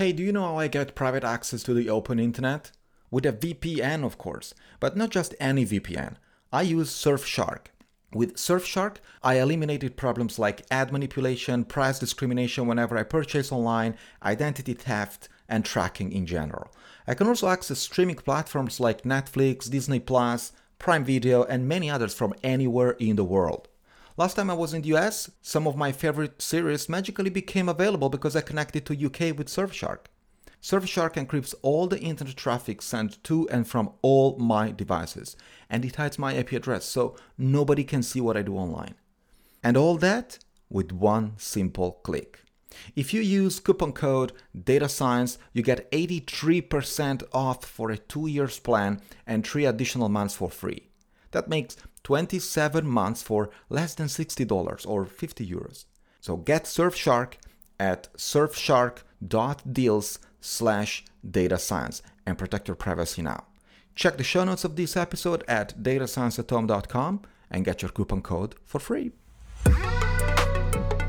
Hey, do you know how I get private access to the open internet? With a VPN, of course, but not just any VPN. I use Surfshark. With Surfshark, I eliminated problems like ad manipulation, price discrimination whenever I purchase online, identity theft, and tracking in general. I can also access streaming platforms like Netflix, Disney Plus, Prime Video, and many others from anywhere in the world. Last time I was in the US, some of my favorite series magically became available because I connected to UK with Surfshark. Surfshark encrypts all the internet traffic sent to and from all my devices, and it hides my IP address so nobody can see what I do online. And all that with one simple click. If you use coupon code data science, you get 83% off for a 2 years plan and 3 additional months for free. That makes 27 months for less than $60 or 50 euros. So get Surfshark at surfshark.deals slash data science and protect your privacy now. Check the show notes of this episode at datascienceathome.com and get your coupon code for free.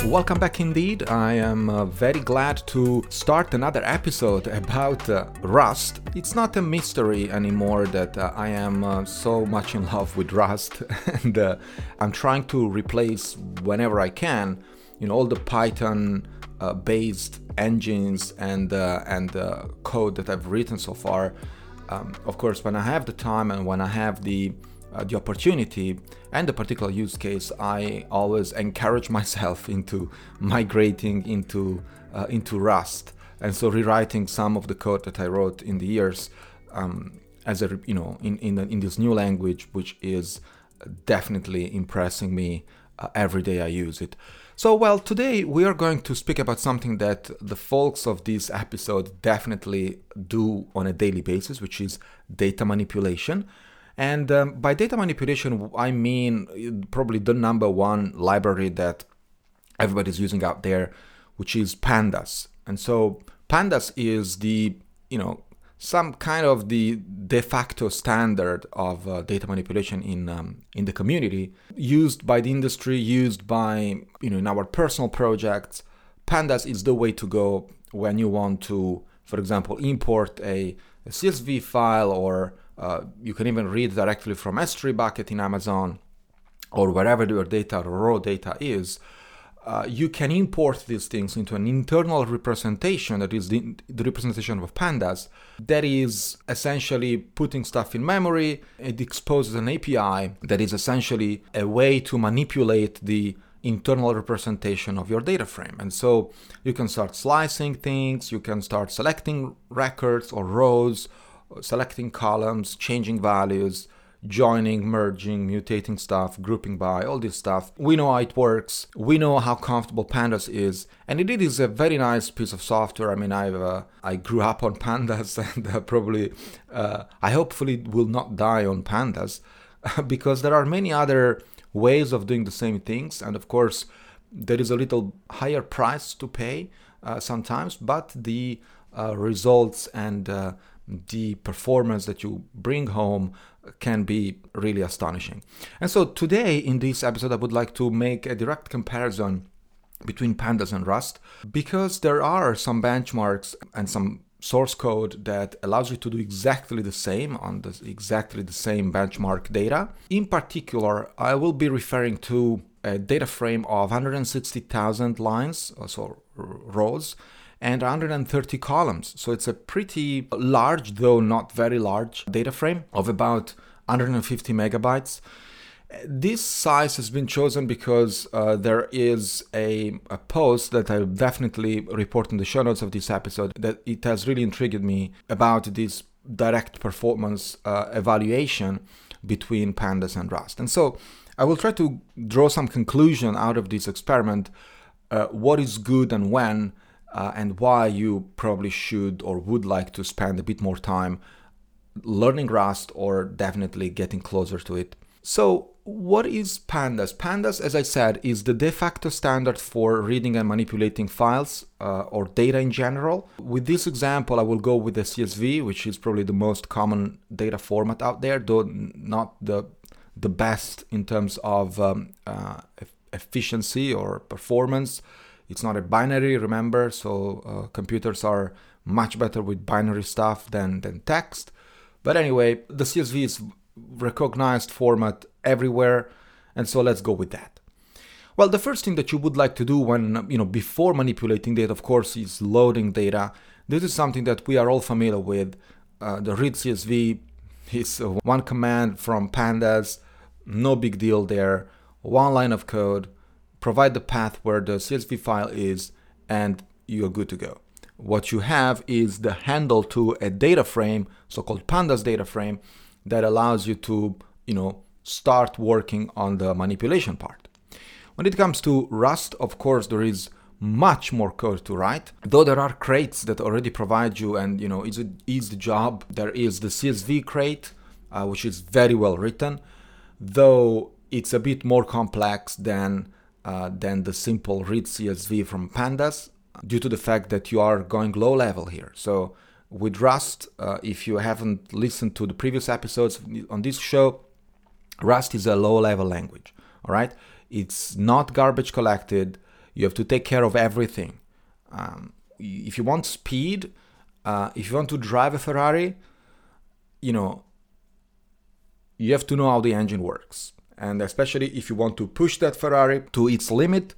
Welcome back indeed. I am uh, very glad to start another episode about uh, Rust. It's not a mystery anymore that uh, I am uh, so much in love with Rust and uh, I'm trying to replace whenever I can, you know, all the Python uh, based engines and and code that I've written so far. Um, of course, when I have the time and when I have the uh, the opportunity and the particular use case, I always encourage myself into migrating into uh, into Rust, and so rewriting some of the code that I wrote in the years um, as a you know in in, in this new language, which is definitely impressing me uh, every day I use it. So, well, today we are going to speak about something that the folks of this episode definitely do on a daily basis, which is data manipulation. And um, by data manipulation, I mean probably the number one library that everybody's using out there, which is Pandas. And so Pandas is the, you know, some kind of the de facto standard of uh, data manipulation in um, in the community, used by the industry, used by you know in our personal projects. Pandas is the way to go when you want to, for example, import a, a CSV file or uh, you can even read directly from S3 bucket in Amazon or wherever your data, raw data is. Uh, you can import these things into an internal representation that is the, the, representation of pandas that is essentially putting stuff in memory it exposes an api that is essentially a way to manipulate the internal representation of your data frame and so you can start slicing things you can start selecting records or rows selecting columns, changing values, joining, merging, mutating stuff, grouping by, all this stuff. We know how it works. We know how comfortable Pandas is, and indeed it is a very nice piece of software. I mean, I've uh, I grew up on Pandas, and uh, probably uh, I hopefully will not die on Pandas, because there are many other ways of doing the same things, and of course, there is a little higher price to pay uh, sometimes, but the uh, results and uh, the performance that you bring home can be really astonishing. And so today in this episode, I would like to make a direct comparison between pandas and Rust because there are some benchmarks and some source code that allows you to do exactly the same on the exactly the same benchmark data. In particular, I will be referring to a data frame of 160,000 lines, so rows, and 130 columns. So it's a pretty large, though not very large, data frame of about 150 megabytes. This size has been chosen because uh, there is a, a post that I definitely report in the show notes of this episode that it has really intrigued me about this direct performance uh, evaluation between pandas and Rust. And so I will try to draw some conclusion out of this experiment. Uh, what is good and when uh, and why you probably should or would like to spend a bit more time learning Rust or definitely getting closer to it. So, what is Pandas? Pandas, as I said, is the de facto standard for reading and manipulating files uh, or data in general. With this example, I will go with the CSV, which is probably the most common data format out there, though not the the best in terms of um, uh, efficiency or performance It's not a binary, remember, so uh, computers are much better with binary stuff than, than text. But anyway, the CSV is recognized format everywhere, and so let's go with that. Well, the first thing that you would like to do when, you know, before manipulating data, of course, is loading data. This is something that we are all familiar with. Uh, the read CSV is one command from pandas, no big deal there. One line of code, provide the path where the CSV file is, and you're good to go. What you have is the handle to a data frame, so-called pandas data frame, that allows you to, you know, start working on the manipulation part. When it comes to Rust, of course, there is much more code to write. Though there are crates that already provide you, and you know, it's an easy job. There is the CSV crate, uh, which is very well written, though it's a bit more complex than uh, than the simple read CSV from Pandas, due to the fact that you are going low level here. So with Rust, uh, if you haven't listened to the previous episodes on this show, Rust is a low level language. All right, it's not garbage collected. You have to take care of everything. Um, if you want speed, uh, if you want to drive a Ferrari, you know, you have to know how the engine works. And especially if you want to push that Ferrari to its limit,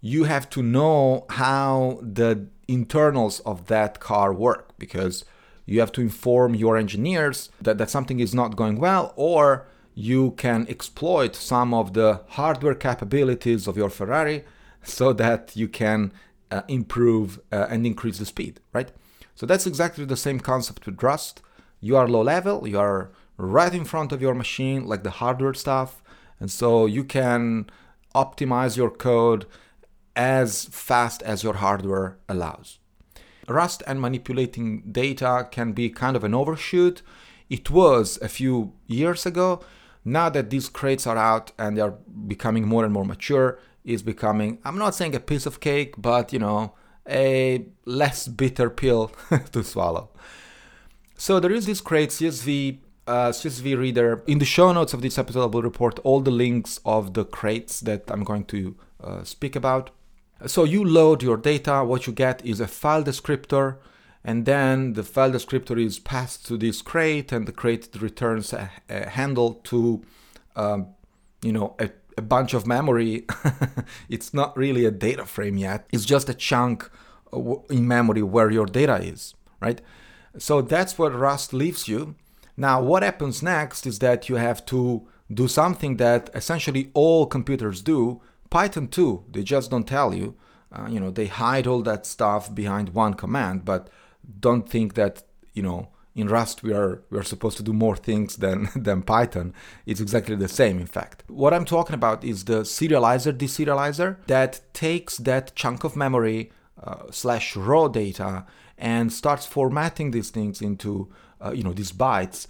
you have to know how the internals of that car work because you have to inform your engineers that, that something is not going well or you can exploit some of the hardware capabilities of your Ferrari so that you can uh, improve uh, and increase the speed, right? So that's exactly the same concept with Rust. You are low level, you are right in front of your machine, like the hardware stuff, and so you can optimize your code as fast as your hardware allows. Rust and manipulating data can be kind of an overshoot. It was a few years ago, now that these crates are out and they are becoming more and more mature, is becoming, I'm not saying a piece of cake, but you know, a less bitter pill to swallow. So there is this crate CSV uh, CSV reader. In the show notes of this episode, I will report all the links of the crates that I'm going to uh, speak about. So you load your data. What you get is a file descriptor and then the file descriptor is passed to this crate and the crate returns a, a handle to um, you know a, a, bunch of memory it's not really a data frame yet it's just a chunk in memory where your data is right so that's what rust leaves you now what happens next is that you have to do something that essentially all computers do python too they just don't tell you uh, you know they hide all that stuff behind one command but don't think that you know in Rust we are we are supposed to do more things than than Python. It's exactly the same, in fact. What I'm talking about is the serializer deserializer that takes that chunk of memory uh, slash raw data and starts formatting these things into uh, you know these bytes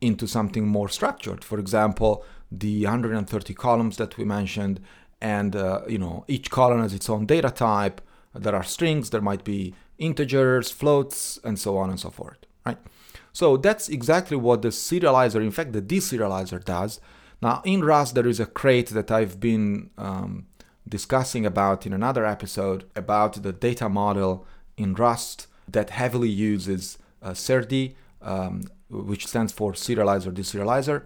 into something more structured. For example, the 130 columns that we mentioned, and uh, you know each column has its own data type. There are strings. There might be integers, floats, and so on and so forth, right? So that's exactly what the serializer, in fact, the deserializer does. Now, in Rust, there is a crate that I've been um, discussing about in another episode about the data model in Rust that heavily uses uh, um, which stands for serializer deserializer.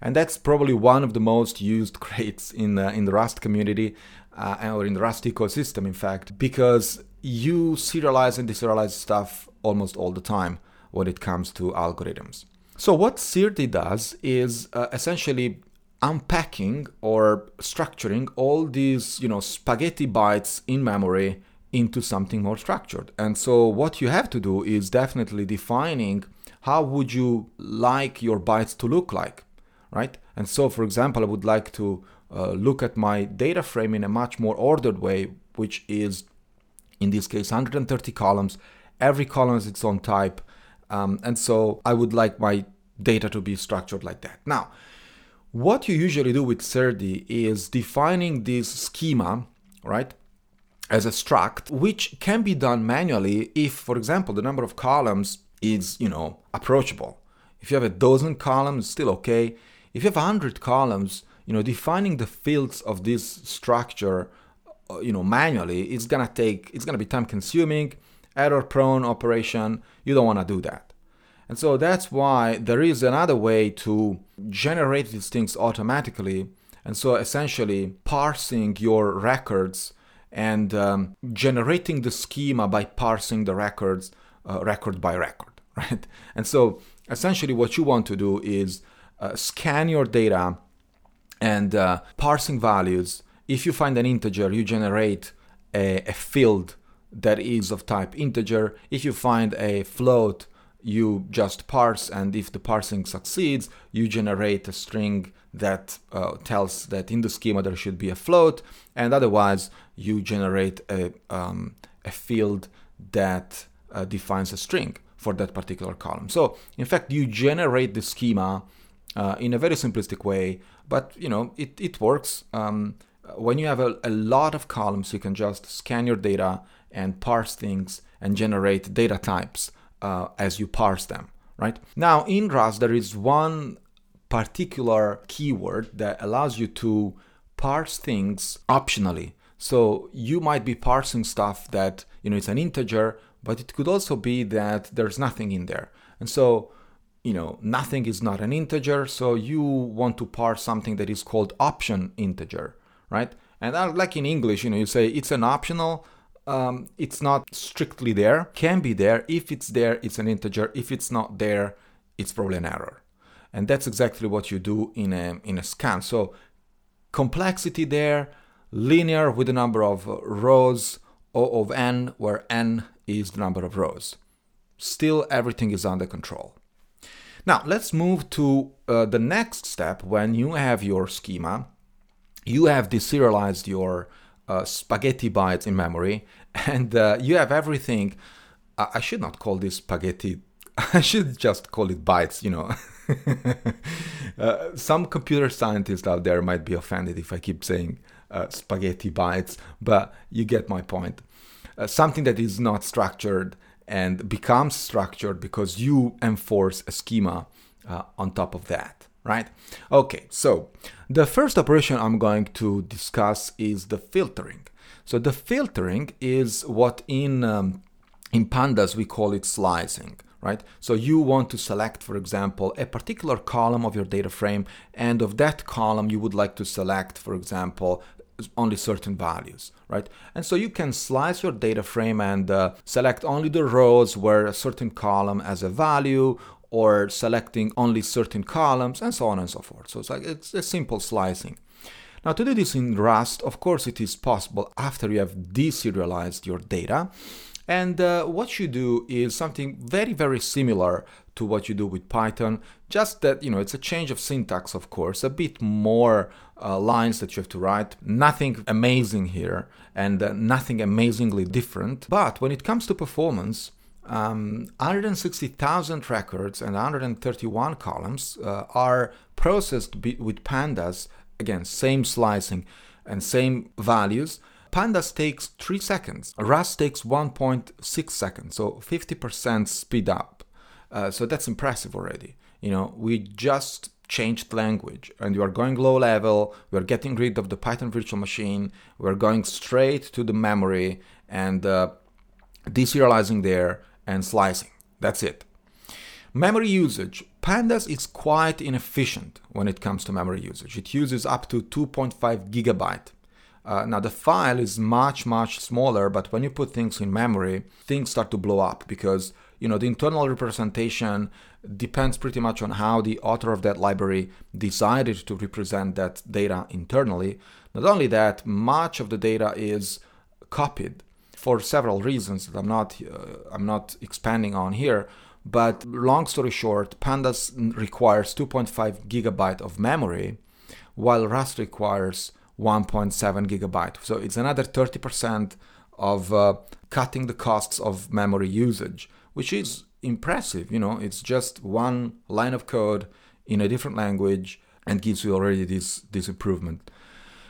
And that's probably one of the most used crates in, uh, in the Rust community uh, or in the Rust ecosystem, in fact, because you serialize and deserialize stuff almost all the time when it comes to algorithms. So what Serde does is uh, essentially unpacking or structuring all these, you know, spaghetti bytes in memory into something more structured. And so what you have to do is definitely defining how would you like your bytes to look like, right? And so for example, I would like to uh, look at my data frame in a much more ordered way, which is in this case 130 columns. Every column has its own type. Um, and so I would like my data to be structured like that. Now, what you usually do with Serde is defining this schema, right, as a struct, which can be done manually if, for example, the number of columns is, you know, approachable. If you have a dozen columns, still okay. If you have 100 columns, you know, defining the fields of this structure uh, you know manually, it's gonna take it's gonna be time consuming, error prone operation. You don't want to do that. And so that's why there is another way to generate these things automatically. And so essentially parsing your records and um, generating the schema by parsing the records uh, record by record, right? And so essentially what you want to do is uh, scan your data and uh, parsing values. If you find an integer, you generate a, a field that is of type integer. If you find a float, you just parse, and if the parsing succeeds, you generate a string that uh, tells that in the schema there should be a float, and otherwise you generate a, um, a field that uh, defines a string for that particular column. So in fact, you generate the schema uh, in a very simplistic way, but you know it, it works. Um, when you have a, a lot of columns, you can just scan your data and parse things and generate data types uh, as you parse them, right? Now in Rust, there is one particular keyword that allows you to parse things optionally. So you might be parsing stuff that, you know, it's an integer, but it could also be that there's nothing in there. And so, you know, nothing is not an integer, so you want to parse something that is called option integer, right? And like in English, you know, you say it's an optional, um, it's not strictly there, can be there. If it's there, it's an integer. If it's not there, it's probably an error. And that's exactly what you do in a, in a scan. So complexity there, linear with the number of rows O of n, where n is the number of rows. Still, everything is under control. Now, let's move to uh, the next step. When you have your schema, you have deserialized your uh, spaghetti bytes in memory, and uh, you have everything. I, I should not call this spaghetti. I should just call it bytes, you know. uh, some computer scientists out there might be offended if I keep saying uh, spaghetti bytes, but you get my point. Uh, something that is not structured and becomes structured because you enforce a schema uh, on top of that right? Okay, so the first operation I'm going to discuss is the filtering. So the filtering is what in um, in pandas we call it slicing, right? So you want to select, for example, a particular column of your data frame, and of that column you would like to select, for example, only certain values, right? And so you can slice your data frame and uh, select only the rows where a certain column has a value or selecting only certain columns and so on and so forth. So it's like it's a simple slicing. Now to do this in Rust, of course it is possible after you have deserialized your data. And uh, what you do is something very, very similar to what you do with Python, just that, you know, it's a change of syntax, of course, a bit more uh, lines that you have to write. Nothing amazing here and uh, nothing amazingly different. But when it comes to performance, um, 160,000 records and 131 columns uh, are processed with pandas. Again, same slicing and same values. Pandas takes 3 seconds. Rust takes 1.6 seconds, so 50% speed up. Uh, so that's impressive already. You know, we just changed language and you are going low level, we are getting rid of the Python virtual machine, we're going straight to the memory and uh, deserializing there and slicing. That's it. Memory usage. Pandas is quite inefficient when it comes to memory usage. It uses up to 2.5 gigabyte. Uh, now the file is much much smaller, but when you put things in memory, things start to blow up because you know the internal representation depends pretty much on how the author of that library decided to represent that data internally. Not only that, much of the data is copied for several reasons that I'm not uh, I'm not expanding on here. But long story short, Pandas requires 2.5 gigabyte of memory, while Rust requires 1.7 gigabyte. So it's another 30% of uh, cutting the costs of memory usage, which is impressive. You know, it's just one line of code in a different language and gives you already this this improvement.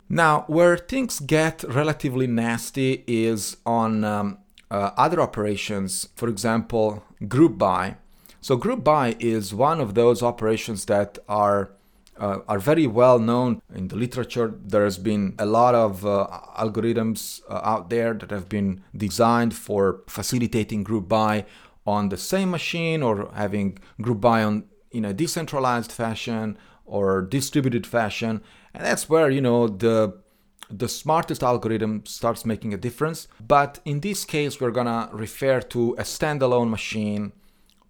Now, where things get relatively nasty is on um, uh, other operations, for example, group by. So, group by is one of those operations that are uh, are very well known in the literature. There has been a lot of uh, algorithms uh, out there that have been designed for facilitating group by on the same machine or having group by on in a decentralized fashion or distributed fashion. And that's where you know the the smartest algorithm starts making a difference. But in this case, we're gonna refer to a standalone machine,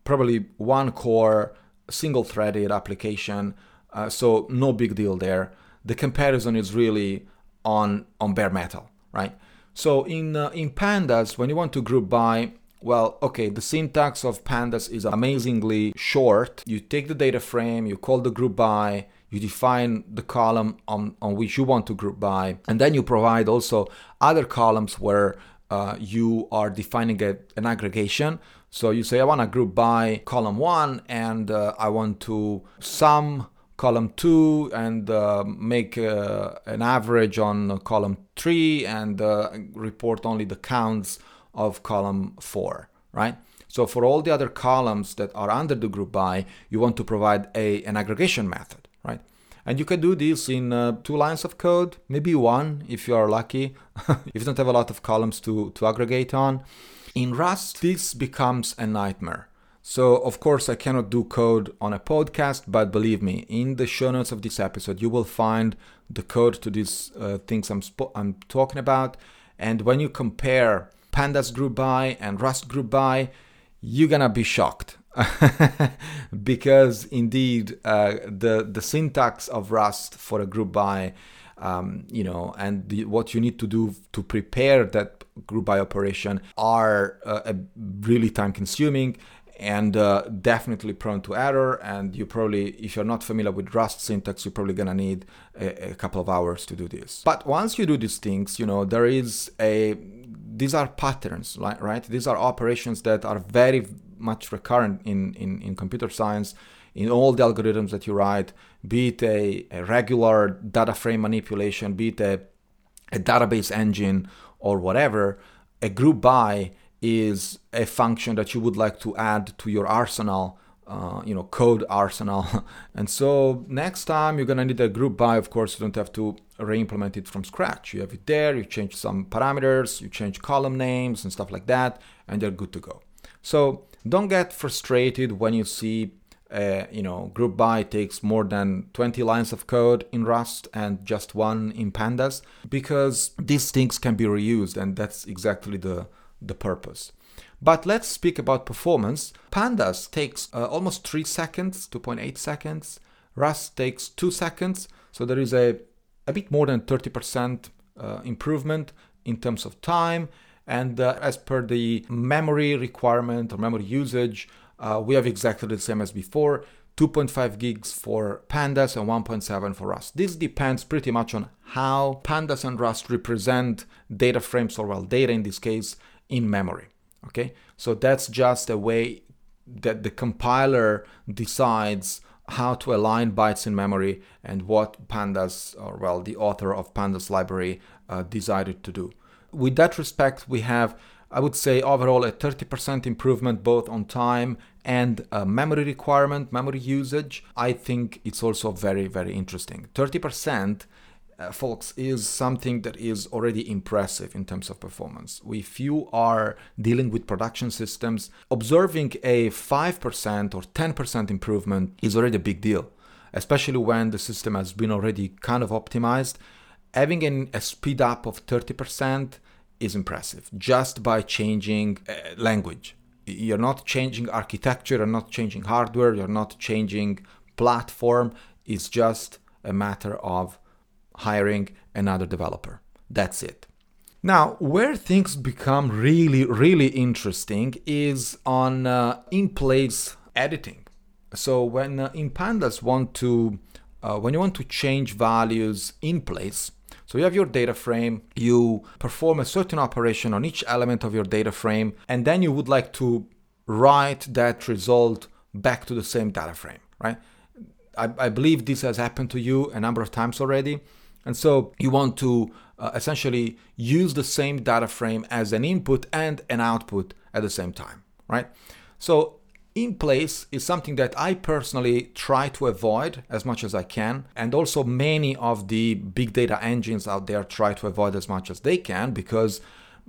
probably one core, single threaded application. Uh, so no big deal there. The comparison is really on on bare metal, right? So in uh, in pandas, when you want to group by, well, okay, the syntax of pandas is amazingly short. You take the data frame, you call the group by, you define the column on, on which you want to group by, and then you provide also other columns where uh, you are defining a, an aggregation. So you say, I want to group by column one, and uh, I want to sum column two and uh, make uh, an average on column three and uh, report only the counts of column four, right? So for all the other columns that are under the group by, you want to provide a, an aggregation method right? And you can do this in uh, two lines of code, maybe one if you are lucky, if you don't have a lot of columns to, to aggregate on. In Rust, this becomes a nightmare. So, of course, I cannot do code on a podcast, but believe me, in the show notes of this episode, you will find the code to these uh, things I'm, I'm talking about. And when you compare Pandas group by and Rust group by, you're gonna be shocked because indeed uh, the the syntax of Rust for a group by, um, you know, and the, what you need to do to prepare that group by operation are uh, really time consuming and uh, definitely prone to error. And you probably, if you're not familiar with Rust syntax, you're probably gonna need a, a couple of hours to do this. But once you do these things, you know, there is a these are patterns, right? These are operations that are very much recurrent in, in, in computer science in all the algorithms that you write, be it a, a regular data frame manipulation, be it a, a database engine or whatever, a group by is a function that you would like to add to your arsenal uh, you know code arsenal. And so next time you're gonna need a group by of course you don't have to re-implement it from scratch. You have it there you change some parameters you change column names and stuff like that and you're good to go. So don't get frustrated when you see uh, you know group by takes more than 20 lines of code in rust and just one in pandas because these things can be reused and that's exactly the the purpose but let's speak about performance. Pandas takes uh, almost 3 seconds, 2.8 seconds. Rust takes 2 seconds. So there is a, a bit more than 30% uh, improvement in terms of time. And uh, as per the memory requirement or memory usage, uh, we have exactly the same as before 2.5 gigs for pandas and 1.7 for Rust. This depends pretty much on how pandas and Rust represent data frames, or well, data in this case, in memory. Okay, so that's just a way that the compiler decides how to align bytes in memory and what pandas, or well, the author of pandas library uh, decided to do. With that respect, we have, I would say, overall a 30% improvement both on time and uh, memory requirement, memory usage. I think it's also very, very interesting. 30% uh, folks, is something that is already impressive in terms of performance. If you are dealing with production systems, observing a 5% or 10% improvement is already a big deal, especially when the system has been already kind of optimized. Having an, a speed up of 30% is impressive just by changing uh, language. You're not changing architecture, you're not changing hardware, you're not changing platform. It's just a matter of hiring another developer. That's it. Now, where things become really, really interesting is on uh, in place editing. So, when uh, in pandas want to, uh, when you want to change values in place, so you have your data frame, you perform a certain operation on each element of your data frame, and then you would like to write that result back to the same data frame, right? I, I believe this has happened to you a number of times already. And so you want to uh, essentially use the same data frame as an input and an output at the same time, right? So in place is something that I personally try to avoid as much as I can. And also, many of the big data engines out there try to avoid as much as they can because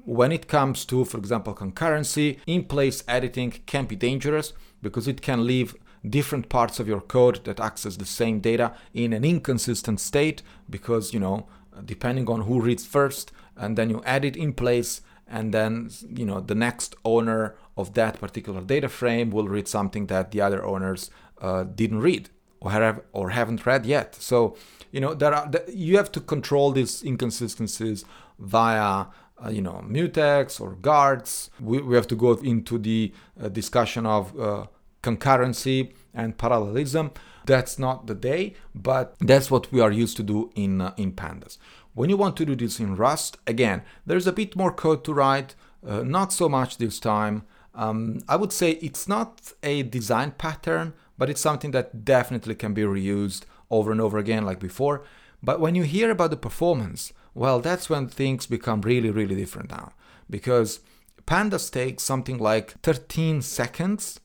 when it comes to, for example, concurrency, in place editing can be dangerous because it can leave different parts of your code that access the same data in an inconsistent state because, you know, depending on who reads first, and then you add it in place and then you know the next owner of that particular data frame will read something that the other owners uh, didn't read or have or haven't read yet. So you know there are you have to control these inconsistencies via uh, you know mutex or guards. We, we have to go into the uh, discussion of uh, concurrency and parallelism. That's not the day, but that's what we are used to do in uh, in pandas. When you want to do this in Rust, again, there's a bit more code to write, uh, not so much this time. Um, I would say it's not a design pattern, but it's something that definitely can be reused over and over again like before. But when you hear about the performance, well, that's when things become really, really different now. Because Pandas takes something like 13 seconds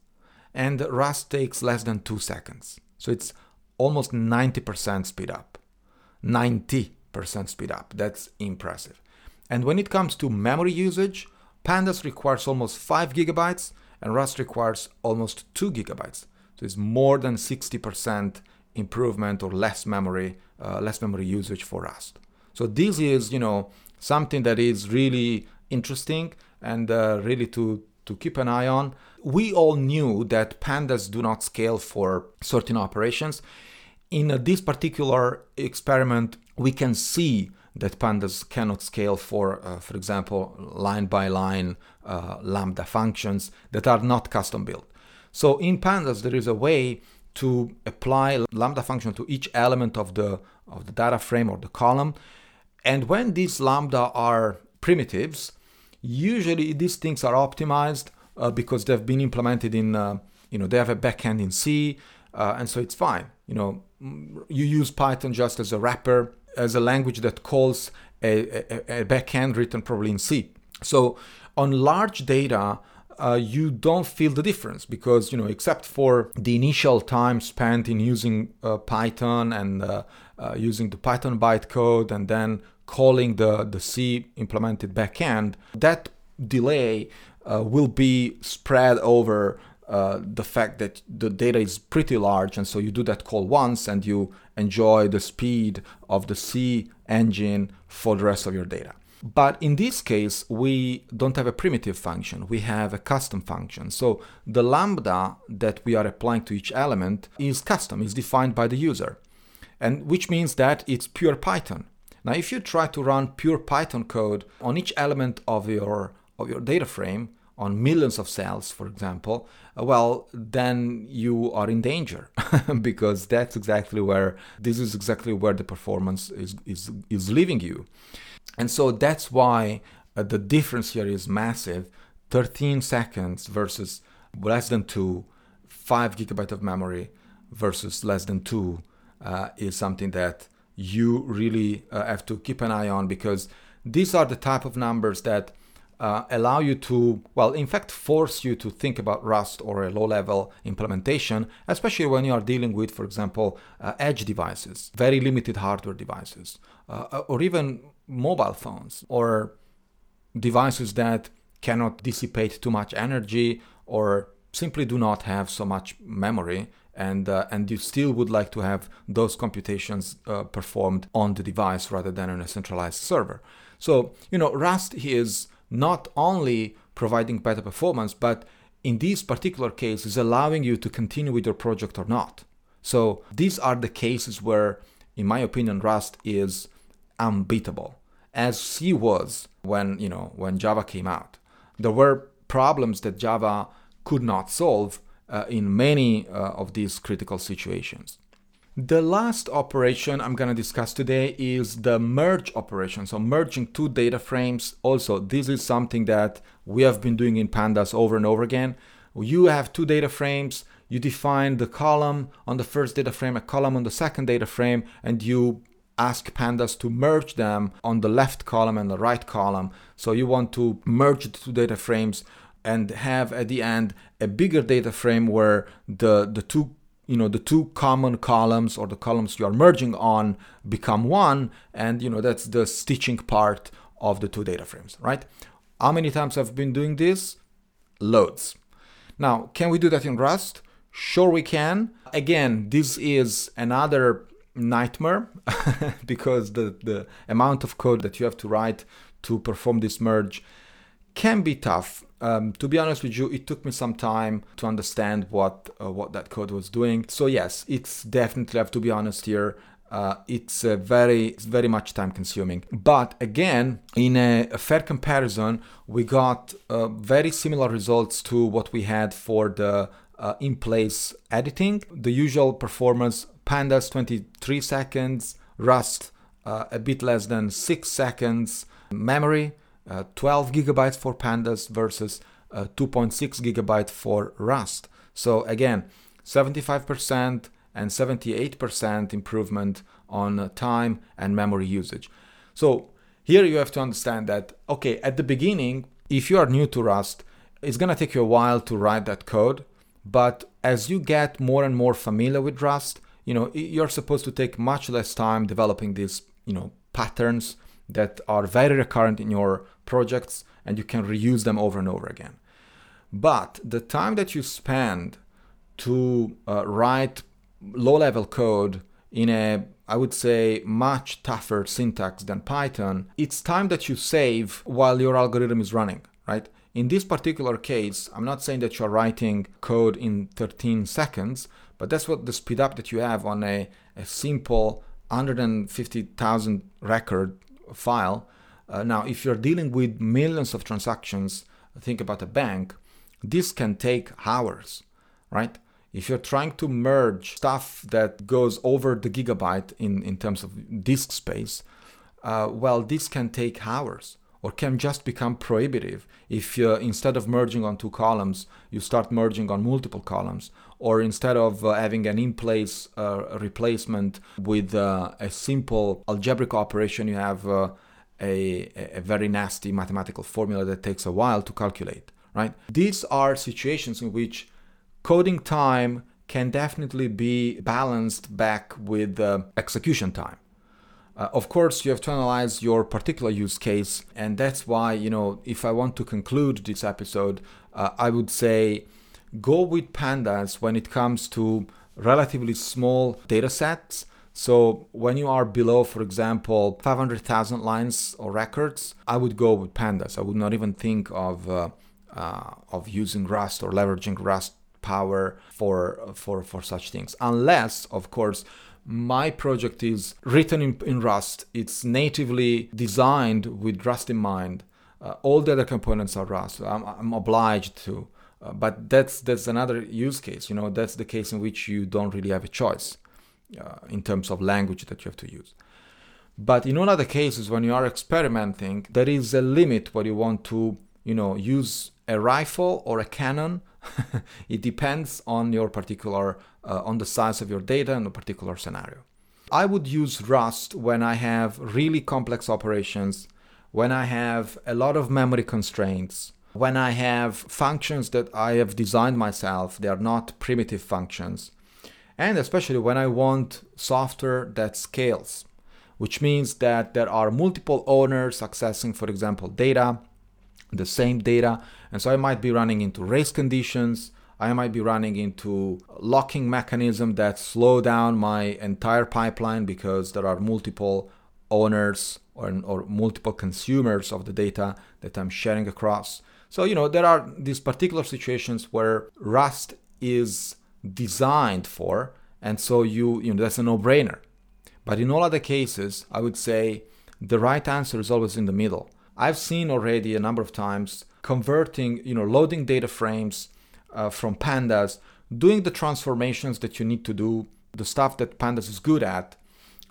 and Rust takes less than 2 seconds. So it's almost 90% speed up. 90% speed up. That's impressive. And when it comes to memory usage, Pandas requires almost 5 gigabytes and Rust requires almost 2 gigabytes. So it's more than 60% improvement or less memory, uh, less memory usage for Rust. So this is, you know, something that is really interesting and uh, really to to keep an eye on. We all knew that pandas do not scale for certain operations. In this particular experiment, we can see that pandas cannot scale for, uh, for example, line by line uh, lambda functions that are not custom built. So in pandas, there is a way to apply lambda function to each element of the of the data frame or the column. And when these lambda are primitives, usually these things are optimized uh, because they've been implemented in, uh, you know, they have a backend in C, uh, and so it's fine. You know, you use Python just as a wrapper as a language that calls a, a, a backend written probably in C. So on large data, uh, you don't feel the difference because you know except for the initial time spent in using uh, Python and uh, uh using the Python bytecode and then calling the the C implemented backend, that delay uh, will be spread over uh, the fact that the data is pretty large, and so you do that call once and you enjoy the speed of the C engine for the rest of your data. But in this case, we don't have a primitive function, we have a custom function. So the lambda that we are applying to each element is custom, is defined by the user, and which means that it's pure Python. Now, if you try to run pure Python code on each element of your of your data frame, on millions of cells, for example, uh, well, then you are in danger because that's exactly where this is exactly where the performance is is, is leaving you. And so that's why uh, the difference here is massive 13 seconds versus less than 2, 5 gigabyte of memory versus less than 2 uh, is something that you really uh, have to keep an eye on because these are the type of numbers that uh, allow you to, well, in fact, force you to think about Rust or a low level implementation, especially when you are dealing with, for example, uh, edge devices, very limited hardware devices, uh, or even mobile phones, or devices that cannot dissipate too much energy or simply do not have so much memory and uh, and you still would like to have those computations uh, performed on the device rather than on a centralized server. So you know Rust is not only providing better performance, but in this particular case is allowing you to continue with your project or not. So these are the cases where, in my opinion, Rust is unbeatable, as C was when you know when Java came out. There were problems that Java could not solve uh, in many uh, of these critical situations. The last operation I'm going to discuss today is the merge operation. So merging two data frames. Also, this is something that we have been doing in pandas over and over again. You have two data frames, you define the column on the first data frame, a column on the second data frame, and you ask pandas to merge them on the left column and the right column. So you want to merge the two data frames and have at the end a bigger data frame where the the two you know the two common columns or the columns you are merging on become one and you know that's the stitching part of the two data frames right? How many times i've been doing this? Loads. Now can we do that in rust? Sure we can. Again this is another nightmare because the the amount of code that you have to write to perform this merge can be tough um, to be honest with you, it took me some time to understand what uh, what that code was doing. So yes, it's definitely I have to be honest here. Uh, it's uh, very it's very much time consuming. But again, in a, a fair comparison, we got uh, very similar results to what we had for the uh, in place editing. The usual performance: pandas 23 seconds, Rust uh, a bit less than six seconds, memory uh, 12 gigabytes for pandas versus uh, 2.6 gigabyte for rust. So again 75% and 78% improvement on uh, time and memory usage. So here you have to understand that okay at the beginning if you are new to rust it's going to take you a while to write that code. But as you get more and more familiar with rust you know you're supposed to take much less time developing these you know patterns that are very recurrent in your projects and you can reuse them over and over again. But the time that you spend to uh, write low level code in a I would say much tougher syntax than Python, it's time that you save while your algorithm is running, right? In this particular case, I'm not saying that you're writing code in 13 seconds, but that's what the speed up that you have on a, a simple 150,000 record file. Uh, now, if you're dealing with millions of transactions, think about a bank, this can take hours, right? If you're trying to merge stuff that goes over the gigabyte in, in terms of disk space, uh, well, this can take hours or can just become prohibitive if you, instead of merging on two columns, you start merging on multiple columns, or instead of uh, having an in place uh, replacement with uh, a simple algebraic operation, you have uh, a, a very nasty mathematical formula that takes a while to calculate, right? These are situations in which coding time can definitely be balanced back with uh, execution time. Uh, of course, you have to analyze your particular use case, and that's why, you know, if I want to conclude this episode, uh, I would say go with pandas when it comes to relatively small data sets. So when you are below, for example, 500,000 lines or records, I would go with pandas. I would not even think of uh, uh, of using Rust or leveraging Rust power for for for such things, unless, of course, my project is written in, in Rust. It's natively designed with Rust in mind. Uh, all the other components are Rust. I'm, I'm obliged to. Uh, but that's that's another use case. You know, that's the case in which you don't really have a choice uh, in terms of language that you have to use. But in all other cases, when you are experimenting, there is a limit where you want to, you know, use a rifle or a cannon. it depends on your particular uh, on the size of your data and the particular scenario. I would use Rust when I have really complex operations, when I have a lot of memory constraints, when I have functions that I have designed myself, they are not primitive functions, and especially when I want software that scales, which means that there are multiple owners accessing, for example, data, the same data, and so I might be running into race conditions, I might be running into locking mechanism that slow down my entire pipeline because there are multiple owners or, or multiple consumers of the data that I'm sharing across. So, you know, there are these particular situations where Rust is designed for, and so you, you know, that's a no brainer. But in all other cases, I would say the right answer is always in the middle. I've seen already a number of times converting, you know, loading data frames uh, from pandas, doing the transformations that you need to do, the stuff that pandas is good at.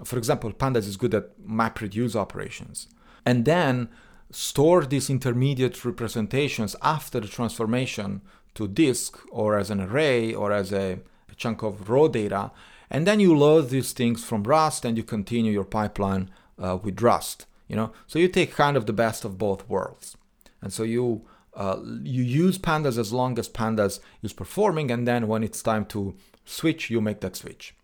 For example, pandas is good at map reduce operations. And then store these intermediate representations after the transformation to disk or as an array or as a, a chunk of raw data. And then you load these things from Rust and you continue your pipeline uh, with Rust. You know, so you take kind of the best of both worlds. And so you uh, you use pandas as long as pandas is performing, and then when it's time to switch, you make that switch.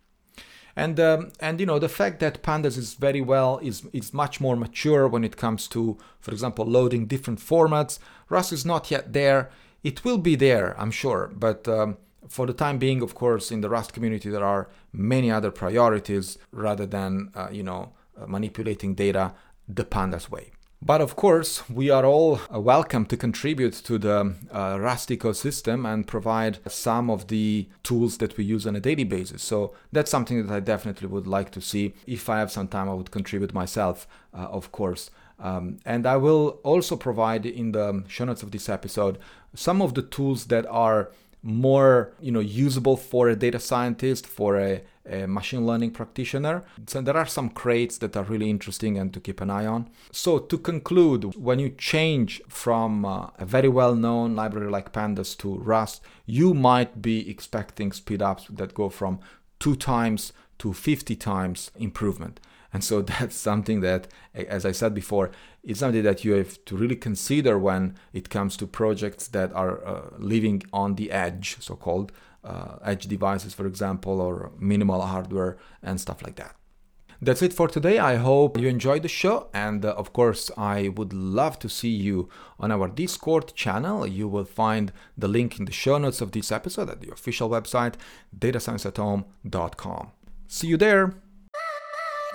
And um, and you know the fact that pandas is very well is is much more mature when it comes to, for example, loading different formats. Rust is not yet there. It will be there, I'm sure, but um, for the time being, of course, in the Rust community, there are many other priorities rather than uh, you know uh, manipulating data the pandas way. But of course, we are all uh, welcome to contribute to the uh, Rust ecosystem and provide some of the tools that we use on a daily basis. So that's something that I definitely would like to see. If I have some time, I would contribute myself, uh, of course. Um, and I will also provide in the show notes of this episode some of the tools that are more you know usable for a data scientist for a, a, machine learning practitioner. So there are some crates that are really interesting and to keep an eye on. So to conclude when you change from uh, a very well known library like pandas to rust you might be expecting speedups that go from two times to 50 times improvement. And so that's something that, as I said before, it's something that you have to really consider when it comes to projects that are uh, living on the edge, so called uh, edge devices, for example, or minimal hardware and stuff like that. That's it for today. I hope you enjoyed the show. And uh, of course, I would love to see you on our Discord channel. You will find the link in the show notes of this episode at the official website, datascienceathome.com. See you there.